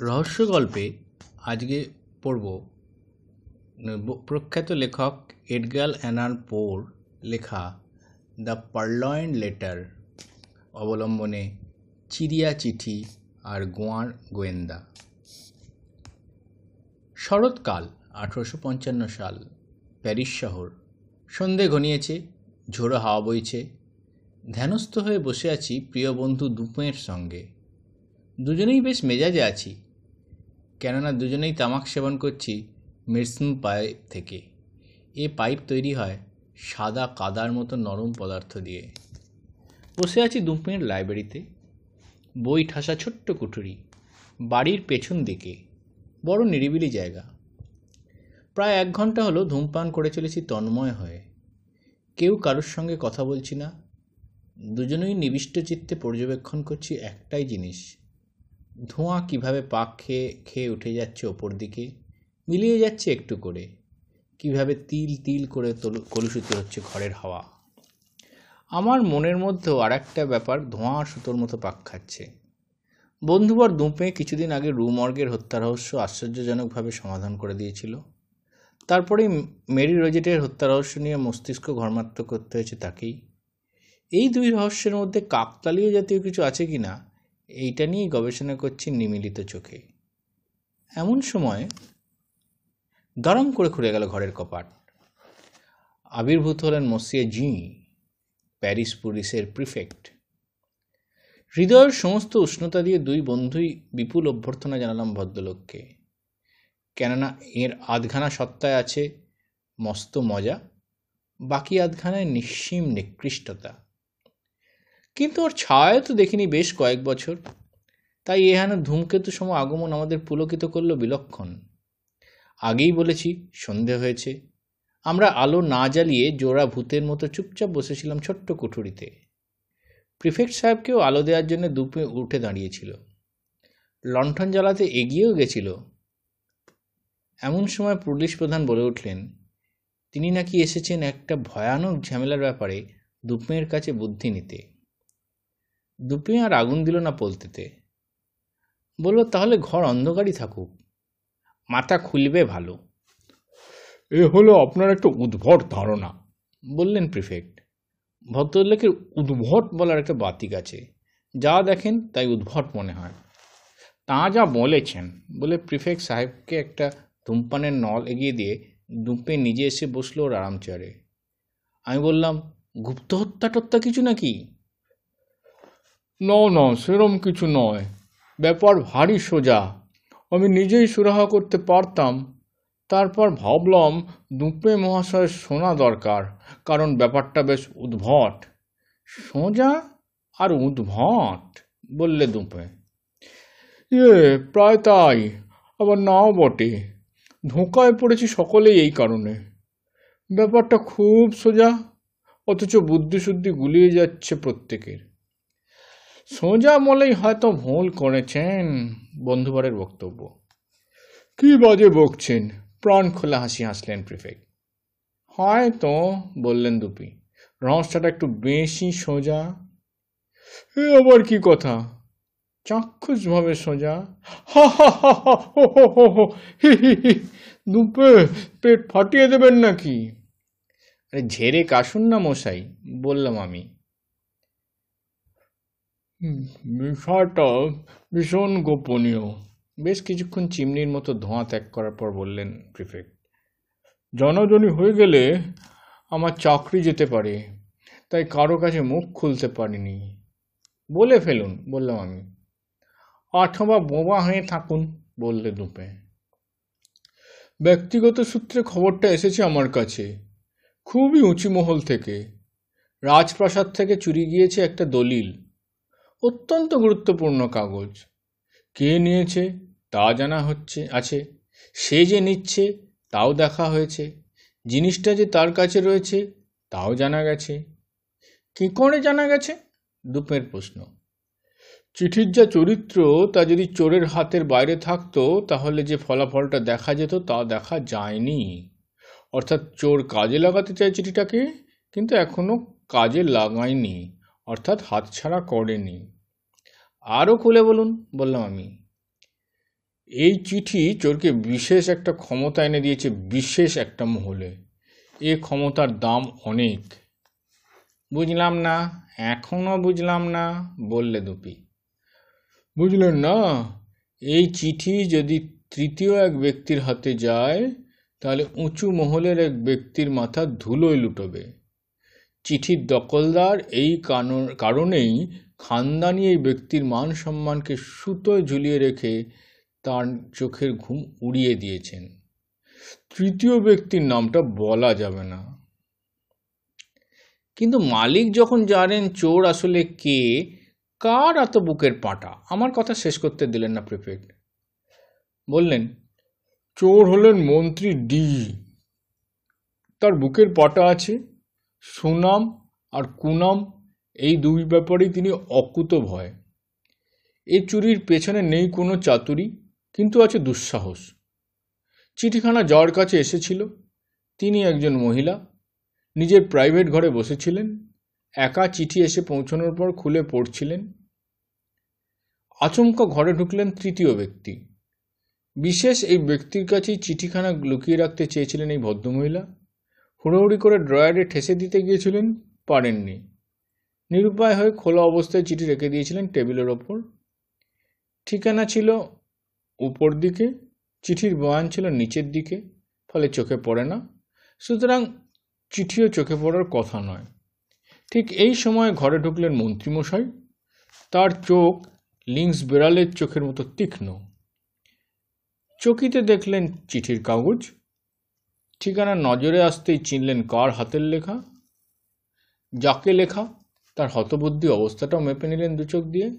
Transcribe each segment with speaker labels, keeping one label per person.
Speaker 1: রহস্য গল্পে আজকে পড়ব প্রখ্যাত লেখক এডগাল অ্যালান পোর লেখা দ্য পার্লয়েন্ট লেটার, অবলম্বনে চিরিয়া চিঠি আর গোয়ার গোয়েন্দা। শরৎকাল, আঠেরোশো পঞ্চান্ন সাল, প্যারিস শহর। সন্ধে ঘনিয়েছে, ঝোড়ো হাওয়া বইছে। ধ্যানস্থ হয়ে বসে আছি প্রিয় বন্ধু দুপের সঙ্গে। দুজনেই বেশ মেজাজে আছি। কেননা দুজনেই তামাক সেবন করছি মিরসুম পাইপ থেকে। এ পাইপ তৈরি হয় সাদা কাদার মতো নরম পদার্থ দিয়ে। বসে আছি দুপের লাইব্রেরিতে। বই ঠাসা ছোট্ট কুঠুরি। বাড়ির পেছন দিকে। বড় নিরিবিলি জায়গা। প্রায় এক ঘণ্টা হলো ধূমপান করে চলেছি তন্ময় হয়ে। কেউ কারোর সঙ্গে কথা বলছি না। দুজনেই নিবিষ্ট চিত্তে পর্যবেক্ষণ করছি একটাই জিনিস। ধোঁয়া কীভাবে পাক খেয়ে খেয়ে উঠে যাচ্ছে ওপর দিকে? মিলিয়ে যাচ্ছে একটু করে। কীভাবে তিল তিল করে কলুষিত হচ্ছে ঘরের হাওয়া? আমার মনের মধ্যেও আর একটা ব্যাপার, ধোঁয়া সুতোর মতো পাক খাচ্ছে। বন্ধুবর দুঁপে কিছুদিন আগে রুমর্গের হত্যা রহস্য আশ্চর্যজনকভাবে সমাধান করে দিয়েছিল। তারপরেই মেরি রোজেটের হত্যা রহস্য নিয়ে মস্তিষ্ক ঘর্মাত্ম করতে হয়েছে তাকেই। এই দুই রহস্যের মধ্যে কাকতালীয় জাতীয় কিছু আছে কি না এইটা নিয়েই গবেষণা করছি নিমিলিত চোখে। এমন সময় দরম করে খুলে গেল ঘরের কপাট। আবির্ভূত হলেন মসিয়ে জি, প্যারিস পুলিশের প্রিফেক্ট। হৃদয়ের সমস্ত উষ্ণতা দিয়ে দুই বন্ধুই বিপুল অভ্যর্থনা জানালাম ভদ্রলোককে। কেননা এর আধখানা সত্তায় আছে মস্ত মজা, বাকি আধখানায় নিঃসীম নিকৃষ্টতা। কিন্তু ওর ছায়া তো দেখিনি বেশ কয়েক বছর। তাই এহানো ধূমকেতু সম আগমন আমাদের পুলকিত করল বিলক্ষণ। আগেই বলেছি, সন্ধে হয়েছে। আমরা আলো না জ্বালিয়ে জোড়া ভূতের মতো চুপচাপ বসেছিলাম ছোট্ট কুঠুরিতে। প্রিফেক্ট সাহেবকেও আলো দেওয়ার জন্য দুপে উঠে দাঁড়িয়েছিল। লণ্ঠন জ্বালাতে এগিয়েও গেছিল। এমন সময় পুলিশ প্রধান বলে উঠলেন, তিনি নাকি এসেছেন একটা ভয়ানক ঝামেলার ব্যাপারে দুপের কাছে বুদ্ধি নিতে। দুপে আর আগুন দিল না পলতেতে বলল তাহলে ঘর অন্ধকারই থাকুক। মাথা খুলবে ভালো।
Speaker 2: এ হলো আপনার একটা উদ্ভট ধারণা।
Speaker 1: বললেন প্রিফেক্ট। ভদ্রলোকের উদ্ভট বলার একটা বাতিক আছে। যা দেখেন তাই উদ্ভট মনে হয়। তা যা বলেছেন বলে প্রিফেক্ট সাহেবকে একটা ধূমপানের নল এগিয়ে দিয়ে দুপে নিজে এসে বসল ওর আরাম চেয়ারে। আমি বললাম গুপ্ত হত্যা টত্যা কিছু নাকি?
Speaker 2: না না, সেরম কিছু নয়। ব্যাপার ভারী সোজা। আমি নিজেই সুরাহা করতে পারতাম। তারপর ভাবলাম দুপে মহাশয় শোনা দরকার, কারণ ব্যাপারটা বেশ উদ্ভট।
Speaker 1: সোজা আর উদ্ভট, বললে দুপে।
Speaker 2: ইয়ে প্রায় তাই, আবার নাও বটে। ধোঁকায় পড়েছি সকলেই এই কারণে। ব্যাপারটা খুব সোজা, অথচ বুদ্ধিশুদ্ধি গুলিয়ে যাচ্ছে প্রত্যেকের।
Speaker 1: সোজা বলেই হয়তো ভুল করেছেন, বন্ধুবারের বক্তব্য।
Speaker 2: কি বাজে বকছেন?
Speaker 1: প্রাণ খোলা হাসি হাসলেন প্রিফেক্ট। হয়তো, বললেন দুপি, রহস্যটা একটু বেশি সোজা।
Speaker 2: এ আবার কি কথা?
Speaker 1: চাক্ষুষভাবে সোজা।
Speaker 2: হো, হি হি হি, দুপে, পেট ফাটিয়ে দেবেন নাকি?
Speaker 1: আরে, ঝেড়ে কাশুন না মশাই, বললাম আমি।
Speaker 2: বিষয়টা ভীষণ গোপনীয়।
Speaker 1: বেশ কিছুক্ষণ চিমনির মতো ধোঁয়া ত্যাগ করার পর বললেন প্রিফেক্ট
Speaker 2: জনজনী হয়ে গেলে আমার চাকরি যেতে পারে, তাই কারও কাছে মুখ খুলতে পারিনি।
Speaker 1: বলে ফেলুন, বললাম আমি। অথবা বোবা হয়ে থাকুন বললে দুপে
Speaker 2: ব্যক্তিগত সূত্রে খবরটা এসেছে আমার কাছে, খুবই উঁচু মহল থেকে। রাজপ্রাসাদ থেকে চুরি গিয়েছে একটা দলিল অত্যন্ত গুরুত্বপূর্ণ কাগজ। কে নিয়েছে, তা জানা হচ্ছে, আছে। সে যে নিচ্ছে, তাও দেখা হয়েছে। জিনিসটা যে তার কাছে রয়েছে, তাও জানা গেছে।
Speaker 1: কী করে জানা গেছে? দুপের প্রশ্ন।
Speaker 2: চিঠির যা চরিত্র, তা যদি চোরের হাতের বাইরে থাকতো, তাহলে যে ফলাফলটা দেখা যেত, তা দেখা যায়নি। অর্থাৎ চোর কাজে লাগাতে চায় চিঠিটাকে, কিন্তু এখনও কাজে লাগায়নি। অর্থাৎ হাতছাড়া করেনি।
Speaker 1: আরও খুলে বলুন, বললাম আমি।
Speaker 2: এই চিঠি চোরকে বিশেষ একটা ক্ষমতা এনে দিয়েছে, বিশেষ একটা মহলে। এ ক্ষমতার দাম অনেক। বুঝলাম না, এখনও বুঝলাম না, বললে দুপি। বুঝলেন না, এই চিঠি যদি তৃতীয় এক ব্যক্তির হাতে যায়, তাহলে উঁচু মহলের এক ব্যক্তির মাথা ধুলোয় লুটোবে। চিঠির দখলদার এই কারণেই খানদানি এই ব্যক্তির মান সম্মানকে সুতোয় ঝুলিয়ে রেখে তার চোখের ঘুম উড়িয়ে দিয়েছেন। তৃতীয় ব্যক্তির নামটা বলা যাবে না।
Speaker 1: কিন্তু মালিক যখন জানেন চোর আসলে কে, কার এত বুকের পাটা? আমার কথা শেষ করতে দিলেন না প্রিফেক্ট
Speaker 2: বললেন, চোর হলেন মন্ত্রী ডি। তার বুকের পাটা আছে সুনাম আর কুনাম এই দুই ব্যাপারেই তিনি অকুত ভয়। এ চুরির পেছনে নেই কোনো চাতুরি, কিন্তু আছে দুঃসাহস। চিঠিখানা যার কাছে এসেছিল, তিনি একজন মহিলা, নিজের প্রাইভেট ঘরে বসেছিলেন, একা চিঠি এসে পৌঁছানোর পর খুলে পড়ছিলেন। আচমকা ঘরে ঢুকলেন তৃতীয় ব্যক্তি। বিশেষ এই ব্যক্তির কাছেই চিঠিখানা লুকিয়ে রাখতে চেয়েছিলেন এই ভদ্রমহিলা। হুড়োহুড়ি করে ড্রয়ারে ঠেসে দিতে গিয়েছিলেন, পারেননি। নিরুপায় হয়ে খোলা অবস্থায় চিঠি রেখে দিয়েছিলেন টেবিলের ওপর। ঠিকানা ছিল উপর দিকে, চিঠির বয়ান ছিল নিচের দিকে, ফলে চোখে পড়ে না। সুতরাং চিঠিও চোখে পড়ার কথা নয়। ঠিক এই সময় ঘরে ঢুকলেন মন্ত্রীমশাই। তার চোখ লিংস বেড়ালের চোখের মতো তীক্ষ্ণ। চকিতে দেখলেন চিঠির কাগজ। ঠিকানা নজরে আসতেই চিনলেন কার হাতের লেখা? যাকে লেখা? তার হতবুদ্ধি অবস্থাটাও মেপে নিলেন দু চোখ দিয়ে।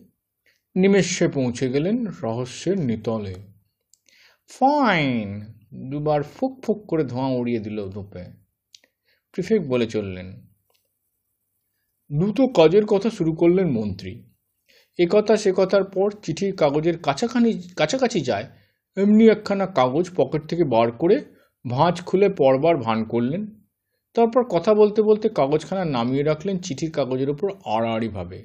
Speaker 2: নিমেষে পৌঁছে গেলেন রহস্যের নিতলে। ফাইন! দুবার ফুক ফুক করে ধোঁয়া উড়িয়ে দিল ধূপে। প্রিফেক্ট বলে চললেন। দ্রুত কাজের কথা শুরু করলেন মন্ত্রী। এ কথা সে কথার পর চিঠির কাগজের কাছাখানি কাছাকাছি যায়। এমনি একখানা কাগজ পকেট থেকে বার করে ভাঁজ খুলে পড়বার ভান করলেন, তারপর কথা বলতে বলতে কাগজখানা নামিয়ে রাখলেন চিঠির কাগজের উপর আড়াআড়িভাবে।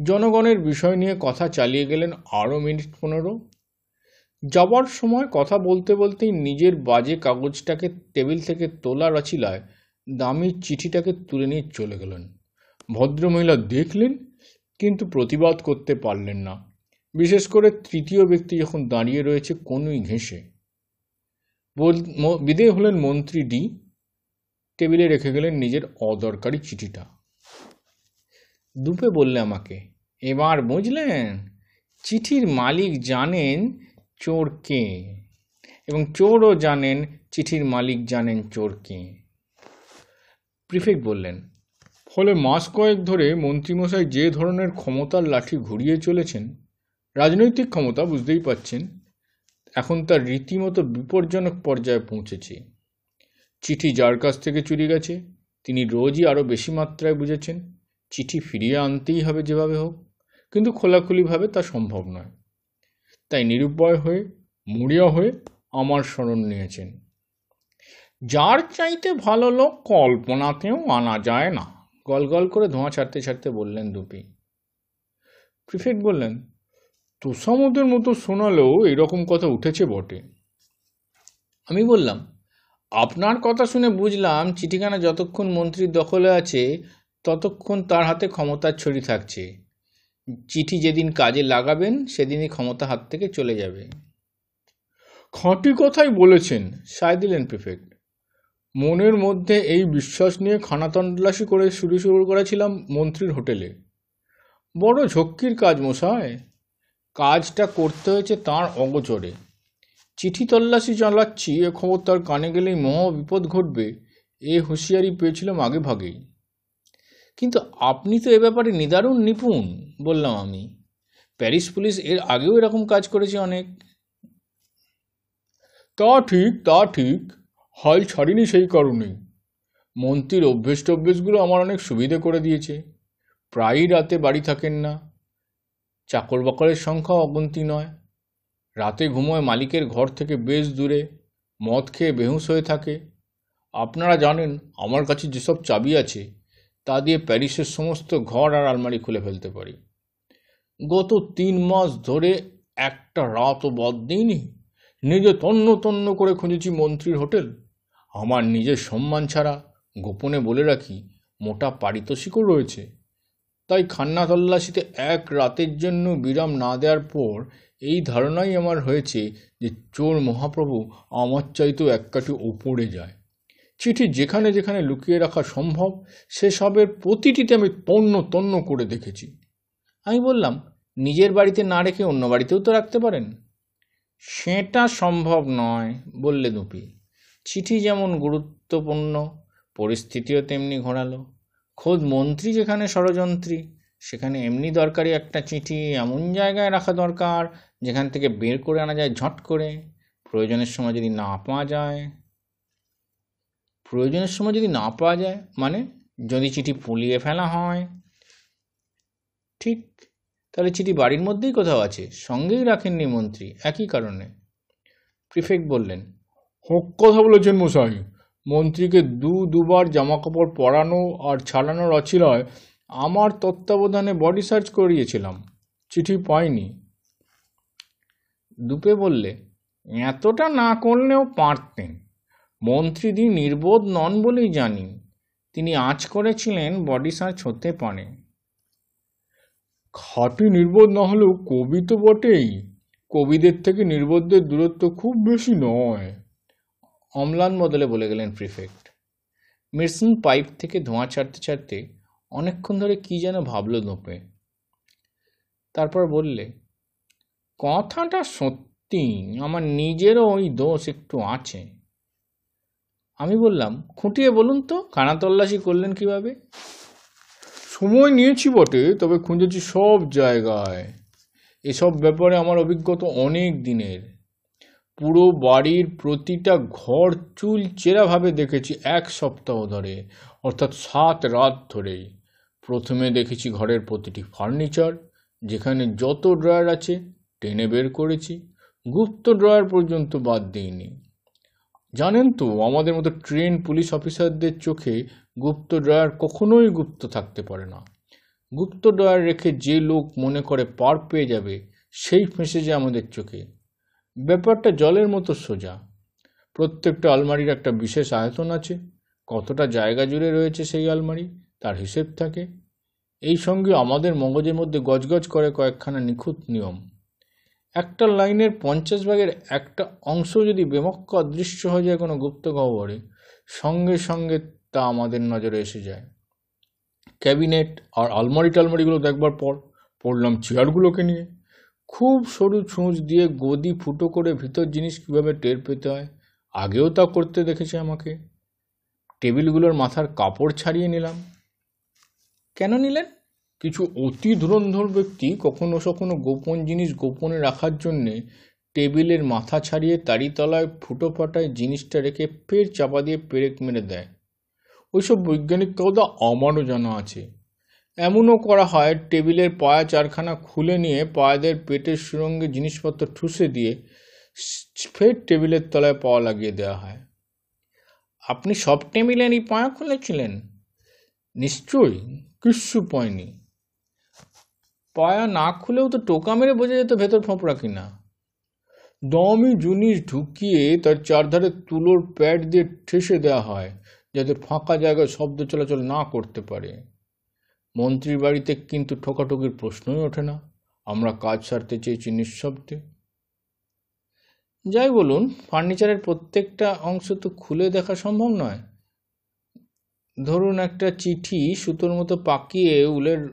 Speaker 2: জনগণের বিষয় নিয়ে কথা চালিয়ে গেলেন আরও মিনিট পনেরো। যাবার সময় কথা বলতে বলতেই নিজের বাজে কাগজটাকে টেবিল থেকে তোলা রচিলায় দামি চিঠিটাকে তুলে নিয়ে চলে গেলেন। ভদ্রমহিলা দেখলেন, কিন্তু প্রতিবাদ করতে পারলেন না। বিশেষ করে তৃতীয় ব্যক্তি যখন দাঁড়িয়ে রয়েছে কোনোই ঘেঁষে। বিদেয় হলেন মন্ত্রী ডি, টেবিলে রেখে গেলেন নিজের অদরকারি চিঠিটা। দুপে বললে আমাকে, এবার বুঝলেন? চিঠির মালিক জানেন চোর কে, এবং চোরও জানেন, চিঠির মালিক জানেন চোর কে। প্রিফেক্ট বললেন, ফলে মাস কয়েক ধরে মন্ত্রীমশাই যে ধরনের ক্ষমতার লাঠি ঘুরিয়ে চলেছেন, রাজনৈতিক ক্ষমতা বুঝতেই পাচ্ছেন এখন তার রীতিমতো বিপজ্জনক পর্যায়ে পৌঁছেছে। চিঠি যার কাছ থেকে চুরি গেছে, তিনি রোজই আরও বেশি মাত্রায় বুঝেছেন, চিঠি ফিরিয়ে আনতেই হবে যেভাবে হোক, কিন্তু খোলাখুলিভাবে তা সম্ভব নয়। তাই নিরুপায় হয়ে, মরিয়া হয়ে আমার স্মরণ নিয়েছেন। যার চাইতে ভালো লোক কল্পনাতেও আনা যায় না। গল গল করে ধোঁয়া ছাড়তে ছাড়তে বললেন দুপি প্রিফেক্ট বললেন তোষামতের মতো শোনালেও এরকম কথা উঠেছে বটে।
Speaker 1: আমি বললাম, আপনার কথা শুনে বুঝলাম চিঠিখানা যতক্ষণ মন্ত্রীর দখলে আছে, ততক্ষণ তার হাতে ক্ষমতার ছড়ি থাকছে। চিঠি যেদিন কাজে লাগাবেন, সেদিনই ক্ষমতা হাত থেকে চলে যাবে।
Speaker 2: খাঁটি কথাই বলেছেন সায় দিলেন প্রিফেক্ট মনের মধ্যে এই বিশ্বাস নিয়ে খানা তল্লাশি করে শুরু শুরু করেছিলাম মন্ত্রীর হোটেলে। বড় ঝক্কির কাজ মশাই। কাজটা করতে হয়েছে তার অগোচরে। চিঠি তল্লাশি চালাচ্ছি, এ খবর তার কানে গেলেই মহা বিপদ ঘটবে, এ হুঁশিয়ারি পেয়েছিলাম আগে ভাগেই
Speaker 1: কিন্তু আপনি তো এ ব্যাপারে নিদারুণ নিপুণ, বললাম আমি। প্যারিস পুলিশ এর আগেও এরকম কাজ করেছে অনেক।
Speaker 2: তা ঠিক তা ঠিক, হাল ছাড়িনি সেই কারণেই মন্ত্রীর অভ্যেস টভ্যেসগুলো আমার অনেক সুবিধে করে দিয়েছে। প্রায়ই রাতে বাড়ি থাকেন না। চাকর বাকরের সংখ্যা অগন্তি নয়। রাতে ঘুমোয় মালিকের ঘর থেকে বেশ দূরে, মদ খেয়ে বেহুঁশ হয়ে থাকে। আপনারা জানেন, আমার কাছে যেসব চাবি আছে, তা দিয়ে প্যারিসের সমস্ত ঘর আর আলমারি খুলে ফেলতে পারি। গত তিন মাস ধরে একটা রাতও বদ দিইনি। নিজে তন্ন তন্ন করে খুঁজেছি মন্ত্রীর হোটেল। আমার নিজের সম্মান ছাড়া গোপনে বলে রাখি, মোটা পারিতোষিকও রয়েছে। তাই খান্না তল্লাশিতে এক রাতের জন্য বিরাম না দেওয়ার পর এই ধারণাই আমার হয়েছে যে চোর মহাপ্রভু আমার চাইতেও এক কাঠি ওপরে যায়। চিঠি যেখানে যেখানে লুকিয়ে রাখা সম্ভব, সেসবের প্রতিটিতে আমি তন্ন তন্ন করে দেখেছি।
Speaker 1: আমি বললাম, নিজের বাড়িতে না রেখে অন্য বাড়িতেও তো রাখতে পারেন? সেটা সম্ভব নয়, বললে দুপি। চিঠি যেমন গুরুত্বপূর্ণ, পরিস্থিতিও তেমনি ঘোরালো। খোদ মন্ত্রী যেখানে ষড়যন্ত্রী, সেখানে এমনি দরকারি একটা চিঠি, এমন জায়গায় রাখা দরকার, যেখান থেকে বের করে আনা যায় ঝট করে। প্রয়োজনের সময় যদি না পাওয়া যায়। প্রয়োজনের সময় যদি না পাওয়া যায় মানে যদি চিঠি পুলিয়ে ফেলা হয়। ঠিক, তাহলে চিঠি বাড়ির মধ্যেই কোথাও আছে, সঙ্গেই রাখেননি মন্ত্রী, একই কারণে। প্রিফেক্ট বললেন,
Speaker 2: হোক কথা বলেছেন মশাই। মন্ত্রীকে দু দুবার জামাকাপড় পরানো আর ছাড়ানোর অছিলায় আমার তত্ত্বাবধানে বডি সার্চ করিয়েছিলাম। চিঠি পাইনি।
Speaker 1: দুপে বললে, এতটা না করলেও পারতেন। মন্ত্রীদি নির্বোধ নন বলেই জানি। তিনি আঁচ করেছিলেন বডি সার্চ হতে পারে।
Speaker 2: খাঁটি নির্বোধ না হলেও কবি তো বটেই। কবিদের থেকে নির্বোধদের দূরত্ব খুব বেশি নয়।
Speaker 1: অম্লান বদলে বলে গেলেন প্রিফেক্ট। মিরসন পাইপ থেকে ধোঁয়া ছাড়তে ছাড়তে অনেকক্ষণ ধরে কি যেন ভাবল দোপে তারপর বললে, কথাটা সত্যি, আমার নিজেরও ওই দোষ একটু আছে। আমি বললাম, খুঁটিয়ে বলুন তো, কানা তল্লাশি করলেন কীভাবে?
Speaker 2: সময় নিয়েছি বটে, তবে খুঁজেছি সব জায়গায়। এসব ব্যাপারে আমার অভিজ্ঞতা অনেক দিনের। পুরো বাড়ির প্রতিটা ঘর চুল চেরাভাবে দেখেছি এক সপ্তাহ ধরে, অর্থাৎ সাত রাত ধরেই। প্রথমে দেখেছি ঘরের প্রতিটি ফার্নিচার, যেখানে যত ড্রয়ার আছে টেনে বের করেছি, গুপ্ত ড্রয়ার পর্যন্ত বাদ দিইনি। জানেন তো, আমাদের মতো ট্রেন পুলিশ অফিসারদের চোখে গুপ্ত ড্রয়ার কখনোই গুপ্ত থাকতে পারে না। গুপ্ত ড্রয়ার রেখে যে লোক মনে করে পার পেয়ে যাবে, সেই ফেঁসে যায় আমাদের চোখে। ব্যাপারটা জলের মতো সোজা। প্রত্যেকটা আলমারির একটা বিশেষ আয়তন আছে। কতটা জায়গা জুড়ে রয়েছে সেই আলমারি, তার হিসেব থাকে। এই সঙ্গে আমাদের মগজের মধ্যে গজগজ করে কয়েকখানা নিখুঁত নিয়ম। একটা লাইনের পঞ্চাশ ভাগের একটা অংশ যদি বেমক্ক অদৃশ্য হয়ে যায় কোনো গুপ্ত খবরে সঙ্গে সঙ্গে তা আমাদের নজরে এসে যায়। ক্যাবিনেট আর আলমারি টালমারিগুলো দেখবার পর পড়লাম চেয়ারগুলোকে নিয়ে। খুব সরু ছুঁচ দিয়ে গদি ফুটো করে ভিতর জিনিস কীভাবে টের পেতে হয়? আগেও তা করতে দেখেছে আমাকে। টেবিলগুলোর মাথার কাপড় ছাড়িয়ে নিলাম।
Speaker 1: কেন নিলেন?
Speaker 2: কিছু অতি ধুরন্ধর ব্যক্তি কখনো সখনো গোপন জিনিস গোপনে রাখার জন্যে টেবিলের মাথা ছাড়িয়ে তারি তলায় ফুটো ফাটায় জিনিসটা রেখে ফের চাপা দিয়ে পেরেক মেরে দেয়। ওইসব বৈজ্ঞানিক কথা আমারও জানা আছে। এমনও করা হয়, টেবিলের পায়া চারখানা খুলে নিয়ে পায়াদের পেটের সুরঙ্গে জিনিসপত্র ঠুসে দিয়ে ফের টেবিলের তলায় পাওয়া লাগিয়ে দেওয়া হয়।
Speaker 1: আপনি সব টেবিলেরই পায়া খুলেছিলেন?
Speaker 2: নিশ্চয়ই, কিচ্ছু পয়নি।
Speaker 1: পায়া না খুলেও তো টোকা মেরে বোঝা যেত ভেতর ফোঁপড়া কিনা।
Speaker 2: দামি জিনিস ঢুকিয়ে তার চারধারে তুলোর প্যাড দিয়ে ঠেসে দেওয়া হয়, যাতে ফাঁকা জায়গায় শব্দ চলাচল না করতে পারে। মন্ত্রীর বাড়িতে কিন্তু ঠোকাঠুকির প্রশ্নই ওঠে না। আমরা কাজ সারতে চেয়েছি নিঃশব্দে।
Speaker 1: যাই বলুন, ফার্নিচারের প্রত্যেকটা অংশ তো খুলে দেখা সম্ভব নয়। ধরুন একটা চিঠি সুতোর মতো পাকিয়ে উলের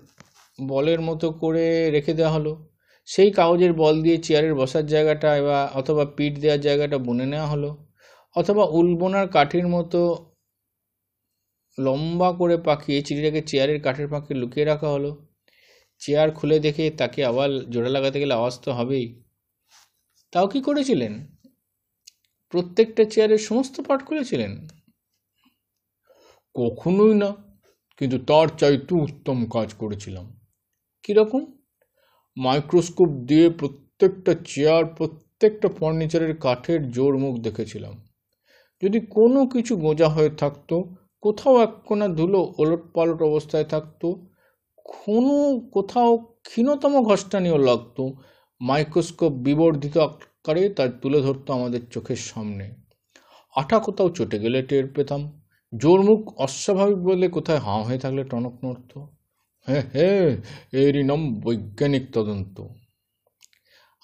Speaker 1: বলের মতো করে রেখে দেওয়া হলো। সেই কাগজের বল দিয়ে চেয়ারের বসার জায়গাটা বা অথবা পিঠ দেওয়ার জায়গাটা বুনে নেওয়া হলো। অথবা উল বোনার কাঠির মতো লম্বা করে পাকিয়ে চিঠিটাকে চেয়ারের কাঠের পাখি লুকিয়ে রাখা হলো। চেয়ার খুলে দেখে তাকে আবার জোড়া লাগাতে গেলে আওয়াজ তো হবেই। তাও কি করেছিলেন? প্রত্যেকটা চেয়ারের সমস্ত পার্ট খুলেছিলেন?
Speaker 2: কখনোই না, কিন্তু তার চাইতে উত্তম কাজ করেছিলাম।
Speaker 1: কীরকম?
Speaker 2: মাইক্রোস্কোপ দিয়ে প্রত্যেকটা চেয়ার, প্রত্যেকটা ফার্নিচারের কাঠের জোর মুখ দেখেছিলাম। যদি কোনো কিছু গোঁজা হয়ে থাকতো কোথাও এক কোনা ধুলো ওলট পালট অবস্থায় থাকতো, কোনো কোথাও ক্ষীণতম ঘষ্টানিও লাগতো। মাইক্রোস্কোপ বিবর্ধিত আকারে তা তুলে ধরতো আমাদের চোখের সামনে। আঠা কোথাও চটে গেলে টের পেতাম। জোর মুখ অস্বাভাবিক বলে কোথায় হাঁ হয়ে থাকলে টনক নড়ত। হ্যাঁ হ্যাঁ এরই নাম বৈজ্ঞানিক তদন্ত।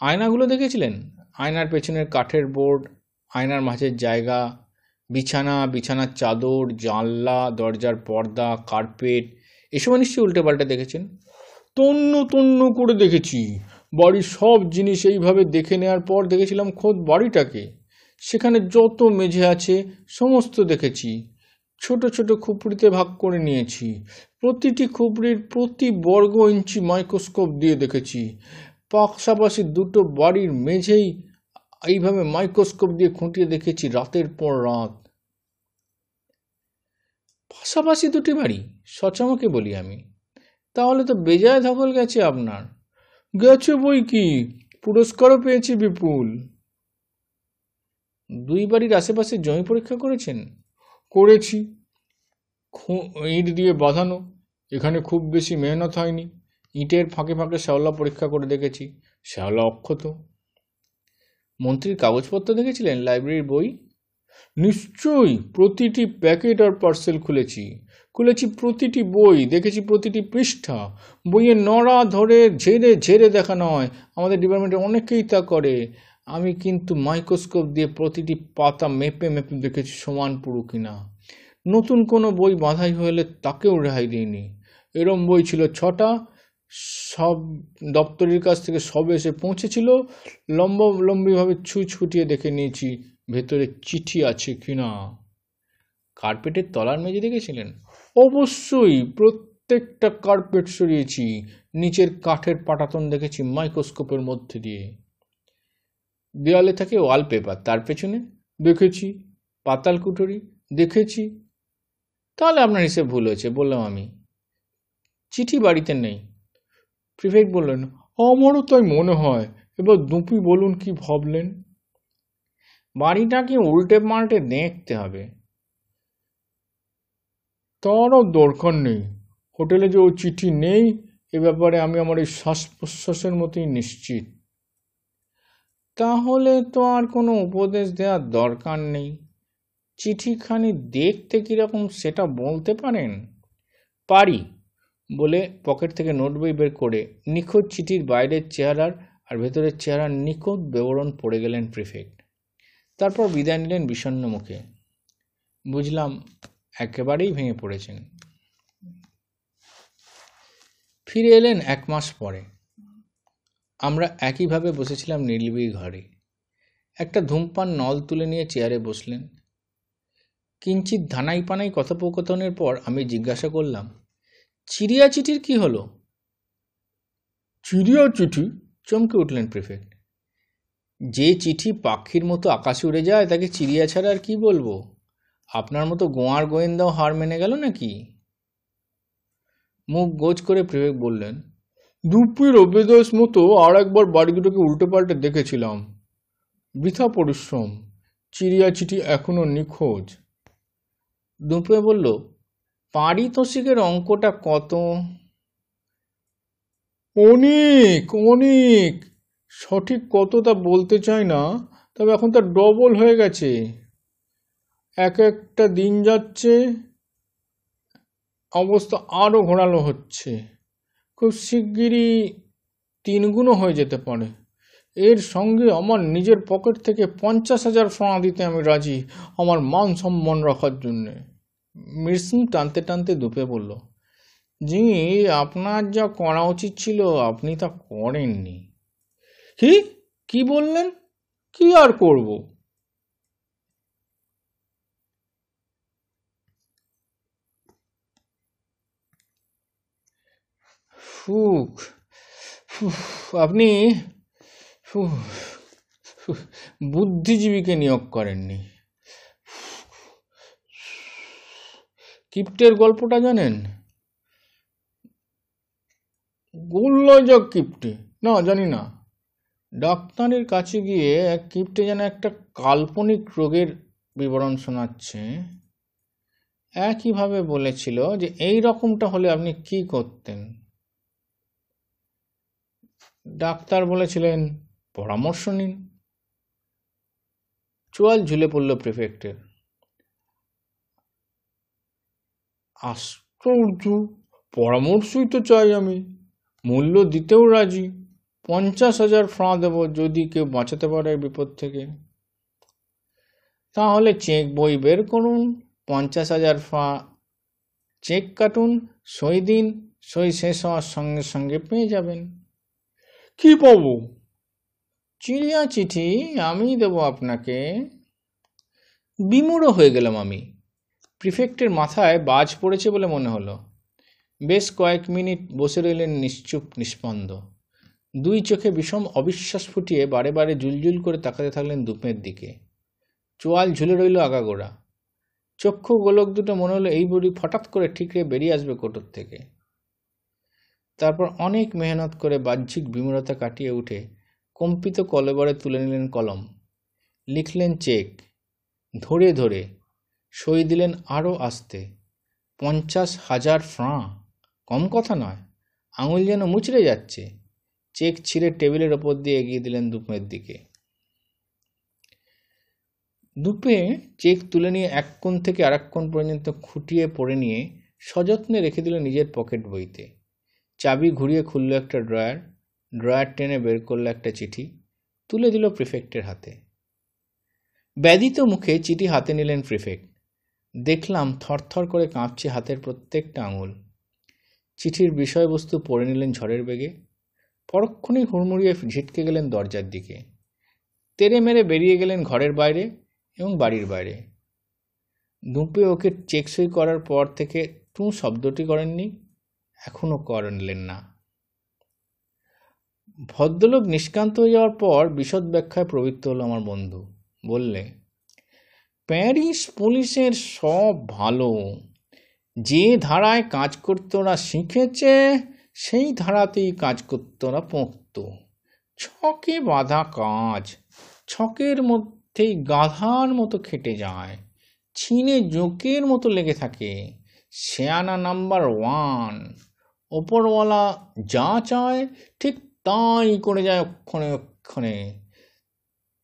Speaker 2: আয়নাগুলো দেখেছিলেন? আয়নার পেছনের কাঠের বোর্ড, আয়নার মাঝের জায়গা বিছানা, বিছানার চাদর, জানলা, দরজার পর্দা কার্পেট এসব নিশ্চয়ই উল্টে পাল্টে দেখেছেন? তন্ন তন্ন করে দেখেছি। বাড়ির সব জিনিস এইভাবে দেখে নেওয়ার পর দেখেছিলাম খোদ বাড়িটাকে। সেখানে যত মেঝে আছে, সমস্ত দেখেছি। ছোট ছোট খুপড়িতে ভাগ করে নিয়েছি। প্রতিটি খুপড়ির প্রতি বর্গ ইঞ্চি মাইক্রোস্কোপ দিয়ে দেখেছি। পাশাপাশি দুটো বাড়ির মেঝেই এইভাবে মাইক্রোস্কোপ দিয়ে খুঁটিয়ে দেখেছি রাতের পর রাত। পাশাপাশি দুটি বাড়ি, সচামকে বলি আমি। তাহলে তো বেজায় ধকল গেছে আপনার। গেছে বই কি? পুরস্কারও পেয়েছি বিপুল। দুই বাড়ির আশেপাশে জমি পরীক্ষা করেছেন? করেছি। ইট দিয়ে বাঁধানো, এখানে খুব বেশি মেহনত হয়নি। ইটের ফাঁকে ফাঁকে শ্যাওলা পরীক্ষা করে দেখেছি। শ্যাওলা অক্ষত। মন্ত্রীর কাগজপত্র দেখেছিলেন? লাইব্রেরির বই? নিশ্চয়ই, প্রতিটি প্যাকেট আর পার্সেল খুলেছি। খুলেছি প্রতিটি বই, দেখেছি প্রতিটি পৃষ্ঠা। বইয়ের নড়া ধরে ঝেড়ে ঝেড়ে দেখা নয়, আমাদের ডিপার্টমেন্টে অনেকেই তা করে। আমি কিন্তু মাইক্রোস্কোপ দিয়ে প্রতিটি পাতা মেপে মেপে দেখেছি সমান পুরো কিনা। নতুন কোনো বই বাঁধাই হলে তাকেও রেহাই দিইনি। এরম বই ছিল ছটা সব দপ্তরের কাছ থেকে সব এসে পৌঁছেছিল। লম্বালম্বিভাবে ছু ছুটিয়ে দেখে নিয়েছি, ভেতরে চিঠি আছে কি না কার্পেটের তলার মেঝে দেখেছিলেন? অবশ্যই, প্রত্যেকটা কার্পেট সরিয়েছি। নিচের কাঠের পাটাতন দেখেছি মাইক্রোস্কোপের মধ্যে দিয়ে। দেওয়ালে থাকে ওয়ালপেপার, তার পেছনে দেখেছি পাতাল কুঠুরি, দেখেছি। তাহলে আপনার হিসেব ভুল হয়েছে, বললাম আমি। চিঠি বাড়িতে নেই। প্রিফেক্ট বললেন আমারও তাই মনে হয়। এবার দুপি বলুন কি ভাবলেন? বাড়িটাকে উল্টে পাল্টে দেখতে হবে। তারও দরকার নেই। হোটেলে যে ও চিঠি নেই এ ব্যাপারে আমি আমার এই শ্বাস প্রশ্বাসের মতোই নিশ্চিত। তাহলে তো আর কোনো উপদেশ দেওয়ার দরকার নেই। চিঠিখানি দেখতে কীরকম সেটা বলতে পারেন? পারি। বলে পকেট থেকে নোট বই বের করে নিখোঁজ চিঠির বাইরের চেহারার আর ভেতরের চেহারার নিখোঁজ বিবরণ পড়ে গেলেন প্রিফেক্ট। তারপর বিদায় নিলেন বিষণ্ণ মুখে। বুঝলাম, একেবারেই ভেঙে পড়েছেন। ফিরে এলেন এক মাস পরে। আমরা একইভাবে বসেছিলাম নির্লিবি ঘরে। একটা ধূমপান নল তুলে নিয়ে চেয়ারে বসলেন। কিঞ্চিত ধানাই পানাই কথোপকথনের পর আমি জিজ্ঞাসা করলাম চিড়িয়া চিঠির কি হলো? চিড়িয়া চিঠি চমকে উঠলেন প্রিফেক্ট। যে চিঠি পাখির মতো আকাশে উড়ে যায়, তাকে চিড়িয়া ছাড়া আর কি বলব? আপনার মতো গোয়ার গোয়েন্দাও হার মেনে গেল নাকি? মুখ গোজ করে প্রিফেক্ট বললেন, দুপুর অবেদস মতো আর একবার বাড়ি দুটোকে উল্টে পাল্টে দেখেছিলাম। বৃথা পরিশ্রম। চিড়িয়া চিঠি এখনও নিখোঁজ। দুপুরে বলল পারিতোষিকের অঙ্কটা কত? অনেক অনেক। সঠিক কত তা বলতে চাই না, তবে এখন তার ডবল হয়ে গেছে। এক একটা দিন যাচ্ছে, অবস্থা আরও ঘোরালো হচ্ছে। খুব শিগগিরই তিনগুণও হয়ে যেতে পারে। এর সঙ্গে আমার নিজের পকেট থেকে পঞ্চাশ হাজার ফ্রাঁ দিতে আমি রাজি, আমার মান সম্মান রাখার জন্যে। মিরসিং টানতে টানতে দুপে বলল জি আপনার যা করা উচিত ছিল, আপনি তা করেননি। কি? কি বললেন? কি আর করব? ফুক আপনি বুদ্ধিজীবীকে নিয়োগ করেননি। কিপ্টের গল্পটা জানেন? গোল্লজক কিপ্টে। না, জানি না। ডাক্তারের কাছে গিয়ে এক কিপ্টে যেন একটা কাল্পনিক রোগের বিবরণ শোনাচ্ছে। একইভাবে বলেছিল যে, এই রকমটা হলে আপনি কি করতেন? ডাক্তার বলেছিলেন, পরামর্শ নিন। চোয়াল ঝুলে পড়ল প্রিফেক্টের। আশ্চর্য। পরামর্শই তো চাই আমি। মূল্য দিতেও রাজি। পঞ্চাশ হাজার ফ্রাঁ দেব যদি কেউ বাঁচাতে পারে বিপদ থেকে। তাহলে চেক বই বের করুন, পঞ্চাশ হাজার ফ্রাঁ। চেক কাটুন, সই দিন, সই শেষ হওয়ার সঙ্গে সঙ্গে পেয়ে যাবেন। কি পাবো? চিড়িয়া চিঠি আমি দেবো আপনাকে। বিমূঢ় হয়ে গেলাম আমি। প্রিফেক্টের মাথায় বাজ পড়েছে বলে মনে হলো। বেশ কয়েক মিনিট বসে রইলেন নিশ্চুপ নিস্পন্দ দুই চোখে বিষম অবিশ্বাস ফুটিয়ে বারে বারে জুলজুল করে তাকাতে থাকলেন দুপের দিকে। চোয়াল ঝুলে রইল আগাগোড়া। চক্ষু গোলক দুটো মনে হলো এই বুড়ি হঠাৎ করে ঠিকরে বেরিয়ে আসবে কোটর থেকে। তারপর অনেক মেহনত করে বাহ্যিক বিমূরতা কাটিয়ে উঠে কম্পিত কলেবরে তুলে নিলেন কলম। লিখলেন চেক। ধরে ধরে সই দিলেন আরও আস্তে। পঞ্চাশ হাজার ফ্রাঁ। কম কথা নয়, আঙুল যেন মুচড়ে যাচ্ছে। চেক ছিঁড়ে টেবিলের ওপর দিয়ে এগিয়ে দিলেন দুপের দিকে। দুপে চেক তুলে নিয়ে এক কোণ থেকে আর এক কোণ পর্যন্ত খুঁটিয়ে পড়ে নিয়ে সযত্নে রেখে দিল নিজের পকেট বইতে। চাবি ঘুরিয়ে খুলল একটা ড্রয়ার ড্রয়ার টেনে বের করল একটা চিঠি, তুলে দিল প্রিফেক্টের হাতে। ব্যাধিত মুখে চিঠি হাতে নিলেন প্রিফেক্ট। দেখলাম থরথর করে কাঁপছে হাতের প্রত্যেকটা আঙুল। চিঠির বিষয়বস্তু পড়ে নিলেন ঝড়ের বেগে। পরক্ষণেই হুড়মুড়িয়ে ঝিটকে গেলেন দরজার দিকে। তেরে মেরে বেরিয়ে গেলেন ঘরের বাইরে এবং বাড়ির বাইরে। দুপে ওকে চেকসই করার পর থেকে টু শব্দটি করেননি, এখনও করলেন না। ভদ্রলোক নিষ্কান্ত হয়ে যাওয়ার পর বিশদ ব্যাখ্যায় প্রবৃত্ত হলো আমার বন্ধু। বললে প্যারিস পুলিশের সব ভালো। যে ধারায় কাজ করতে ওরা শিখেছে, সেই ধারাতেই কাজ করতে ওরা পড়ত। ছকে বাঁধা কাজ, ছকের মধ্যেই গাধার মতো খেটে যায়, ছিনে জোকের মতো লেগে থাকে, শেয়ানা নাম্বার ওয়ান। ওপরওয়ালা যা চায়, ঠিক তাই করে যায় অক্ষণে অক্ষণে।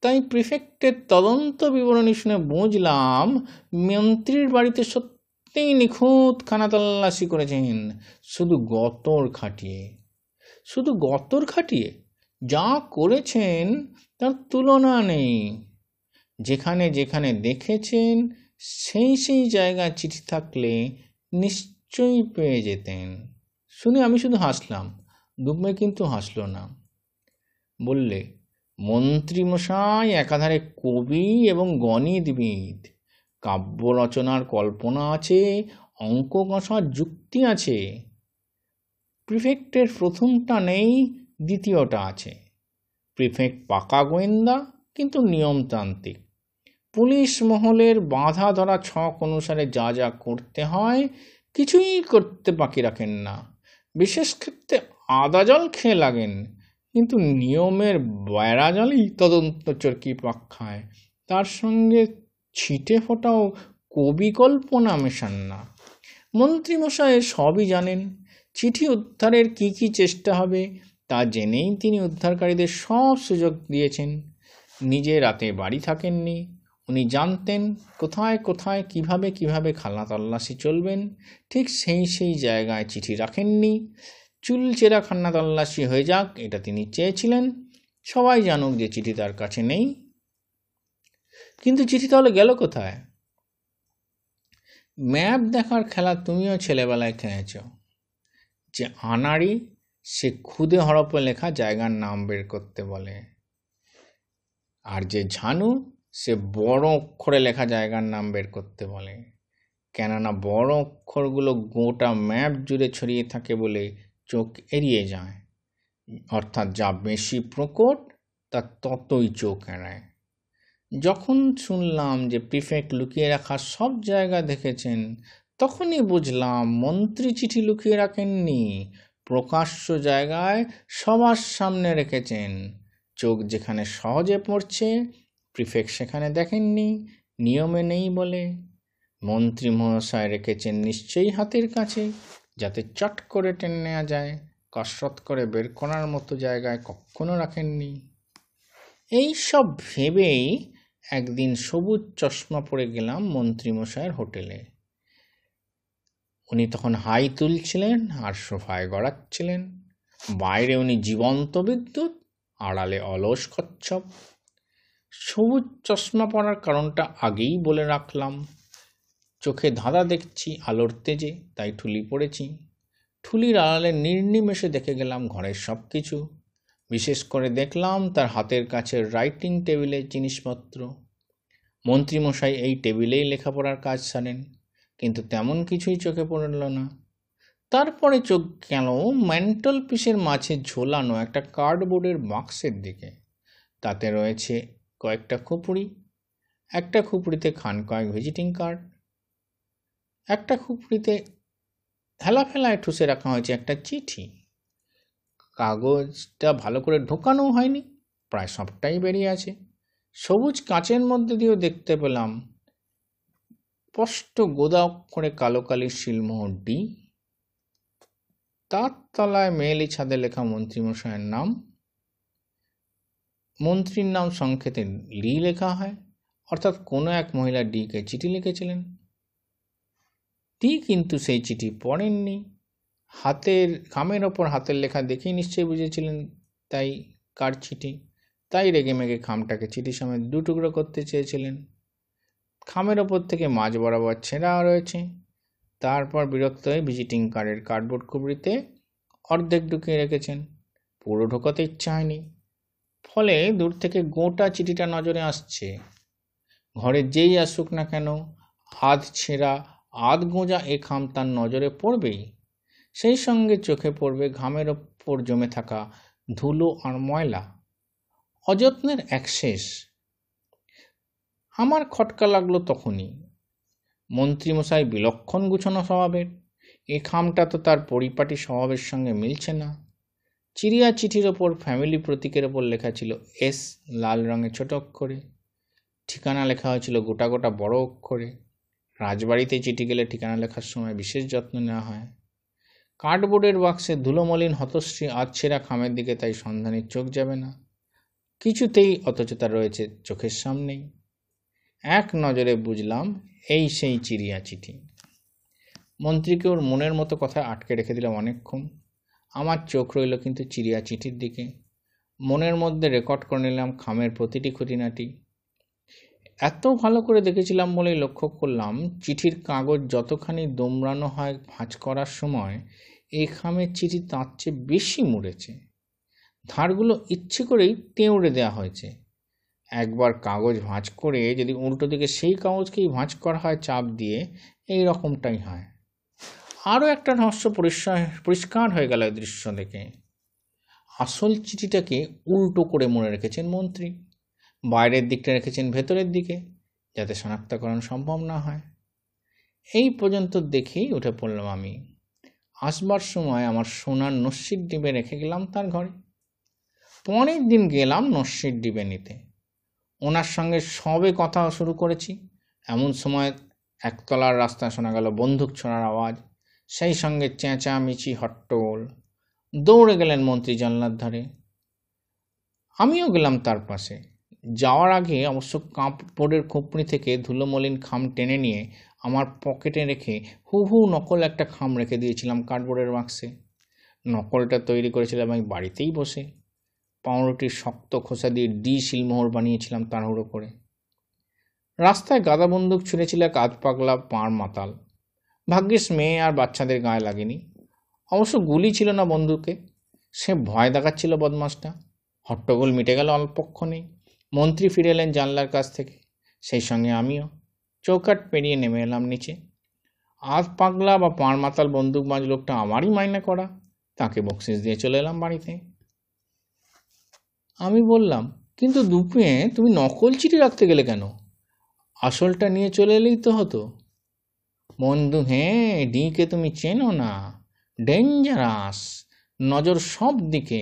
Speaker 2: তাই প্রিফেক্টের তদন্ত বিবরণী শুনে বুঝলাম মন্ত্রীর বাড়িতে সত্যিই নিখুঁত খানা তল্লাশি করেছেন। শুধু গতর খাটিয়ে। শুধু গতর খাটিয়ে? যা করেছেন তার তুলনা নেই। যেখানে যেখানে দেখেছেন, সেই সেই জায়গায় চিঠি থাকলে নিশ্চয়ই পেয়ে যেতেন। শুনে আমি শুধু হাসলাম। দুগ্মে কিন্তু হাসল না। বললে মন্ত্রীমশাই একাধারে কবি এবং গণিতবিদ। কাব্য রচনার কল্পনা আছে অঙ্ক কষার যুক্তি আছে। প্রিফেক্টের প্রথমটা নেই, দ্বিতীয়টা আছে। প্রিফেক্ট পাকা গোয়েন্দা, কিন্তু নিয়মতান্ত্রিক। পুলিশ মহলের বাঁধা ধরা ছক অনুসারে যা যা করতে হয়, কিছুই করতে বাকি রাখেন না। বিশেষ ক্ষেত্রে আদা জল খেয়ে লাগেন। কিন্তু নিয়মের বেড়া জলই তদন্ত চরকি পাক খায়। তার সঙ্গে ছিটে ফোটাও কবি কল্পনা মেশান না। মন্ত্রীমশাই সবই জানেন, চিঠি উদ্ধারের কি কি চেষ্টা হবে তা জেনেই তিনি উদ্ধারকারীদের সব সুযোগ দিয়েছেন। নিজে রাতে বাড়ি থাকেননি, উনি জানতেন কোথায় কোথায় কীভাবে কীভাবে খালা তল্লাশি চলবেন, ঠিক সেই সেই জায়গায় চিঠি রাখেননি। চুলচেরা খান্না তল্লাশি হয়ে যাক, এটা তিনি চেয়েছিলেন। সবাই জানুক যে চিঠি তার কাছে নেই। কিন্তু চিঠি তাহলে গেল কোথায়? ম্যাপ দেখার খেলা তুমিও ছেলেবেলায় খেলেছ। যে আনাড়ি, সে খুদে হরপে লেখা জায়গার নাম বের করতে বলে। আর যে ঝানু, সে বড় অক্ষরে লেখা জায়গার নাম বের করতে বলে। কেননা বড় অক্ষরগুলো গোটা ম্যাপ জুড়ে ছড়িয়ে থাকে বলে চোখ এড়িয়ে যায়। অর্থাৎ যা বেশি প্রকট, তা ততই চোখ এড়ায়। যখন শুনলাম যে প্রিফেক্ট লুকিয়ে রাখা সব জায়গা দেখেছেন, তখনই বুঝলাম মন্ত্রী চিঠি লুকিয়ে রাখেননি, প্রকাশ্য জায়গায় সবার সামনে রেখেছেন। চোখ যেখানে সহজে পড়ছে, প্রিফেক্ট সেখানে দেখেননি, নিয়মে নেই বলে। মন্ত্রী মহাশয় রেখেছেন নিশ্চয়ই হাতের কাছে। যাতে চট করে টেনে নেওয়া যায়,
Speaker 1: কসরত করে বের করার মতো জায়গায় কখনো রাখেননি। এই সব ভেবেই একদিন সবুজ চশমা পরে গেলাম মন্ত্রীমশাইয়ের হোটেলে। উনি তখন হাই তুলছিলেন আর সোফায় গড়াচ্ছিলেন। বাইরে উনি জীবন্ত বিদ্যুৎ, আড়ালে অলস কচ্ছপ। সবুজ চশমা পরার কারণটা আগেই বলে রাখলাম। চোখে ধাঁধা দেখছি, আলোর তেজে, তাই ঠুলি পড়েছি। ঠুলির আড়ালে নির্নিমেষে দেখে গেলাম ঘরের সব কিছু বিশেষ করে দেখলাম তার হাতের কাছে রাইটিং টেবিলের জিনিসপত্র। মন্ত্রীমশাই এই টেবিলেই লেখাপড়ার কাজ সারেন কিন্তু তেমন কিছুই চোখে পড়ল না। তারপরে চোখ গেল ম্যান্টল পিসের মাঝে ঝোলানো একটা কার্ডবোর্ডের বাক্সের দিকে। তাতে রয়েছে কয়েকটা খুপড়ি। একটা খুপড়িতে খান কয়েক ভিজিটিং কার্ড একটা খুপড়িতে হেলাফেলায় ঠুসে রাখা হয়েছে একটা চিঠি। কাগজটা ভালো করে ঢোকানো হয়নি, প্রায় সবটাই বেরিয়ে আছে। সবুজ কাঁচের মধ্যে দিয়েও দেখতে পেলাম স্পষ্ট গোদা অক্ষরে কালো কালির শিলমোহর ডি। তার তলায় মেয়েলি ছাদে লেখা মন্ত্রীমশাইয়ের নাম। মন্ত্রীর নাম সংক্ষেপে লি লেখা হয়, অর্থাৎ কোনো এক মহিলা ডিকে চিঠি লিখেছিলেন। কিন্তু সেই চিঠি পড়েননি। হাতের, খামের ওপর হাতের লেখা দেখেই নিশ্চয়ই বুঝেছিলেন তাই কার চিঠি। তাই রেগে মেগে খামটাকে চিঠি সমেত দু টুকরো করতে চেয়েছিলেন। খামের ওপর থেকে মাঝ বরাবর ছেঁড়া রয়েছে। তারপর বিরক্ত হয়ে ভিজিটিং কার্ডের কার্ডবোর্ড কুবড়িতে অর্ধেক ঢুকিয়ে রেখেছেন। পুরো ঢোকাতে ইচ্ছা হয়নি। ফলে দূর থেকে গোটা চিঠিটা নজরে আসছে। ঘরে যেই আসুক না কেন, হাত ছেঁড়া আধ গোঁজা এ খাম তার নজরে পড়বেই। সেই সঙ্গে চোখে পড়বে ঘামের ওপর জমে থাকা ধুলো আর ময়লা। অযত্নের এক শেষ। আমার খটকা লাগল তখনই। মন্ত্রীমশাই বিলক্ষণ গুছানো স্বভাবের। এ খামটা তো তার পরিপাটি স্বভাবের সঙ্গে মিলছে না। চিড়িয়া চিঠির ওপর ফ্যামিলি প্রতীকের ওপর লেখা ছিল এস, লাল রঙে ছোট অক্ষরে। ঠিকানা লেখা হয়েছিল গোটা গোটা বড় অক্ষরে। রাজবাড়িতে চিঠি গেলে ঠিকানা লেখার সময় বিশেষ যত্ন নেওয়া হয়। কার্ডবোর্ডের বাক্সে ধুলোমলিন হতশ্রী আচ্ছেরা খামের দিকে তাই সন্ধানের চোখ যাবে না। কিছুতেই অথচ তার রয়েছে চোখের সামনেই এক নজরে বুঝলাম, এই সেই চিড়িয়া চিঠি। মন্ত্রীকে ওর মনের মতো কথা আটকে রেখে দিলাম অনেকক্ষণ। আমার চোখ রইল কিন্তু চিড়িয়া চিঠির দিকে। মনের মধ্যে রেকর্ড করে নিলাম খামের প্রতিটি খুঁটিনাটি। এত ভালো করে দেখেছিলাম বলেই লক্ষ্য করলাম, চিঠির কাগজ যতখানি দোমড়ানো হয় ভাঁজ করার সময়, এই খামের চিঠি তার চেয়ে বেশি মুড়েছে। ধারগুলো ইচ্ছে করেই তেউড়ে দেওয়া হয়েছে। একবার কাগজ ভাঁজ করে যদি উল্টো দিকে সেই কাগজকেই ভাঁজ করা হয় চাপ দিয়ে, এই রকমটাই হয়। আরও একটা রহস্য পরিষ্কার পরিষ্কার হয়ে গেল দৃশ্য দেখে। আসল চিঠিটাকে উল্টো করে মনে রেখেছেন মন্ত্রী। বাইরের দিকটা রেখেছেন ভেতরের দিকে, যাতে শনাক্তকরণ সম্ভব না হয়। এই পর্যন্ত দেখেই উঠে পড়লাম আমি। আসবার সময় আমার সোনার নস্যির ডিবে রেখে গেলাম তার ঘরে। পরের দিন গেলাম নস্যির ডিবে নিতে। ওনার সঙ্গে সবে কথা শুরু করেছি। এমন সময় একতলার রাস্তা শোনা গেল বন্দুক ছোড়ার আওয়াজ। সেই সঙ্গে চেঁচামেচি, হট্টগোল। দৌড়ে গেলেন মন্ত্রী জানলার ধারে। আমিও গেলাম তার পাশে। যাওয়ার আগে অবশ্য কাপড়ের খোপড়ি থেকে ধুলোমলিন খাম টেনে নিয়ে আমার পকেটে রেখে হু হু নকল একটা খাম রেখে দিয়েছিলাম কার্ডবোর্ডের বাক্সে। নকলটা তৈরি করেছিলাম আমি বাড়িতেই বসে। পাউরুটির শক্ত খোসা দিয়ে ডি শিলমোহর বানিয়েছিলাম তাড়াহুড়ো করে। রাস্তায় গাদা বন্দুক ছুঁড়েছিল এক আধ পাগলা পাঁড় মাতাল। ভাগ্যিস মেয়ে আর বাচ্চাদের গায়ে লাগেনি। অবশ্য গুলি ছিল না বন্দুকে। সে ভয় দেখাচ্ছিল বদমাসটা হট্টগোল মিটে গেল অল্পক্ষণেই। মন্ত্রী ফিরে এলেন জানলার কাছ থেকে। সেই সঙ্গে আমিও চৌকাট পেরিয়ে নেমে এলাম নিচে। আধ পাগলা বা পাঁড় মাতাল বন্দুকবাজ লোকটা আমারই মাইনে করা। তাকে বকশিস দিয়ে চলে এলাম বাড়িতে। আমি বললাম, কিন্তু দুপুরে তুমি নকল চিঠি রাখতে গেলে কেন? আসলটা নিয়ে চলে এলেই তো হতো। বন্ধু হ্যাঁ ডিকে তুমি চেনো না। ডেঞ্জারাস, নজর সব দিকে।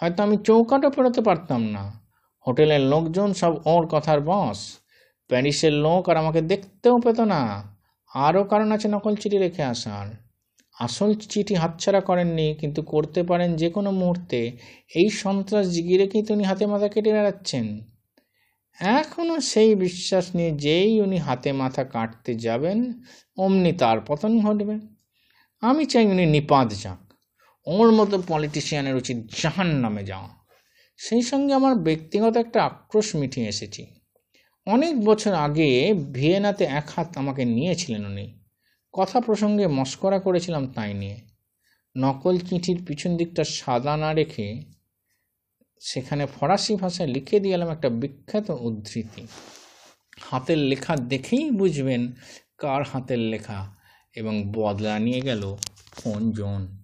Speaker 1: হয়তো আমি চৌকাটও পেরোতে পারতাম না। হোটেলের লোকজন সব ওর কথার বস। প্যারিসের লোক আর আমাকে দেখতেও পেত না। আরও কারণ আছে নকল চিঠি রেখে আসার। আসল চিঠি হাতছাড়া করেননি, কিন্তু করতে পারেন যে কোনো মুহূর্তে। এই সন্ত্রাস জিগিয়ে রেখেই তো উনি হাতে মাথা কেটে বেড়াচ্ছেন? এখনও সেই বিশ্বাস নিয়ে যেই উনি হাতে মাথা কাটতে যাবেন, অমনি তার পতন ঘটবে। আমি চাই উনি নিপাত যাক। ওর মতো পলিটিশিয়ানের উচিত জাহান নামে যাওয়া। সেই সঙ্গে আমার ব্যক্তিগত একটা আক্রোশ মিটিয়ে এসেছি। অনেক বছর আগে ভিয়েনাতে এক হাত আমাকে নিয়েছিলেন উনি। কথা প্রসঙ্গে মস্করা করেছিলাম তাই নিয়ে। নকল চিঠির পিছন দিকটা সাদা না রেখে সেখানে ফরাসি ভাষায় লিখে দিয়েলাম একটা বিখ্যাত উদ্ধৃতি। হাতের লেখা দেখেই বুঝবেন কার হাতের লেখা এবং বদলা নিয়ে গেল কোন জন।